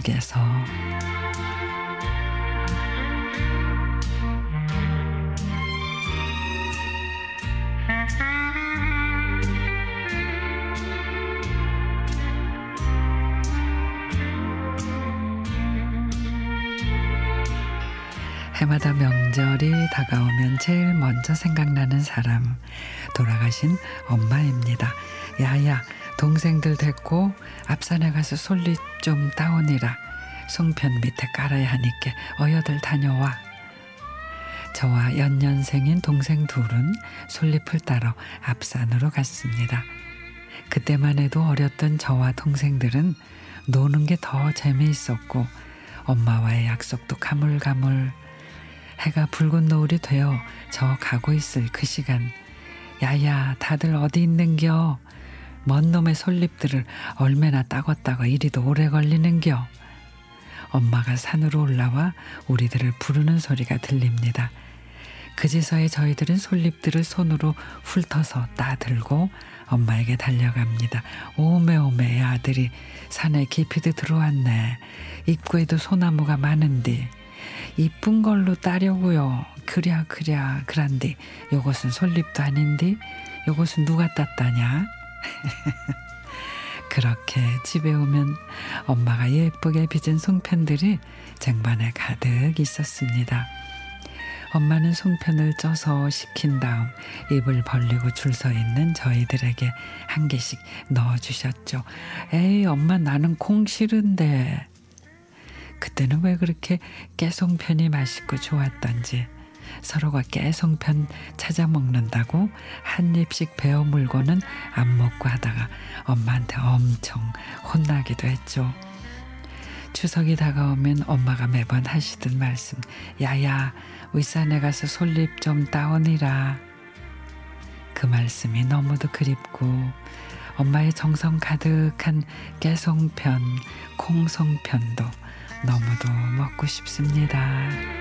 속에서 해마다 명절이 다가오면 제일 먼저 생각나는 사람 돌아가신 엄마입니다. 야야 동생들 데리고 앞산에 가서 솔잎 좀 따오니라. 송편 밑에 깔아야 하니까 어여들 다녀와. 저와 연년생인 동생 둘은 솔잎을 따러 앞산으로 갔습니다. 그때만 해도 어렸던 저와 동생들은 노는 게 더 재미있었고 엄마와의 약속도 가물가물 해가 붉은 노을이 되어 저 가고 있을 그 시간 야야 다들 어디 있는겨 먼 놈의 솔잎들을 얼마나 따겄다가 이리도 오래 걸리는겨 엄마가 산으로 올라와 우리들을 부르는 소리가 들립니다. 그제서야 저희들은 솔잎들을 손으로 훑어서 따들고 엄마에게 달려갑니다. 오메오메 아들이 산에 깊이도 들어왔네. 입구에도 소나무가 많은데 이쁜 걸로 따려고요. 그랴 그랴 그란디 요것은 솔잎도 아닌데 요것은 누가 땄다냐? 그렇게 집에 오면 엄마가 예쁘게 빚은 송편들이 쟁반에 가득 있었습니다. 엄마는 송편을 쪄서 식힌 다음 입을 벌리고 줄 서 있는 저희들에게 한 개씩 넣어 주셨죠. 에이, 엄마 나는 콩 싫은데. 그때는 왜 그렇게 깨송편이 맛있고 좋았던지 서로가 깨송편 찾아 먹는다고 한 입씩 베어 물고는 안 먹고 하다가 엄마한테 엄청 혼나기도 했죠. 추석이 다가오면 엄마가 매번 하시던 말씀 야야 윗산에 가서 솔잎 좀 따오니라 그 말씀이 너무도 그립고 엄마의 정성 가득한 깨송편 콩송편도 너무도 먹고 싶습니다.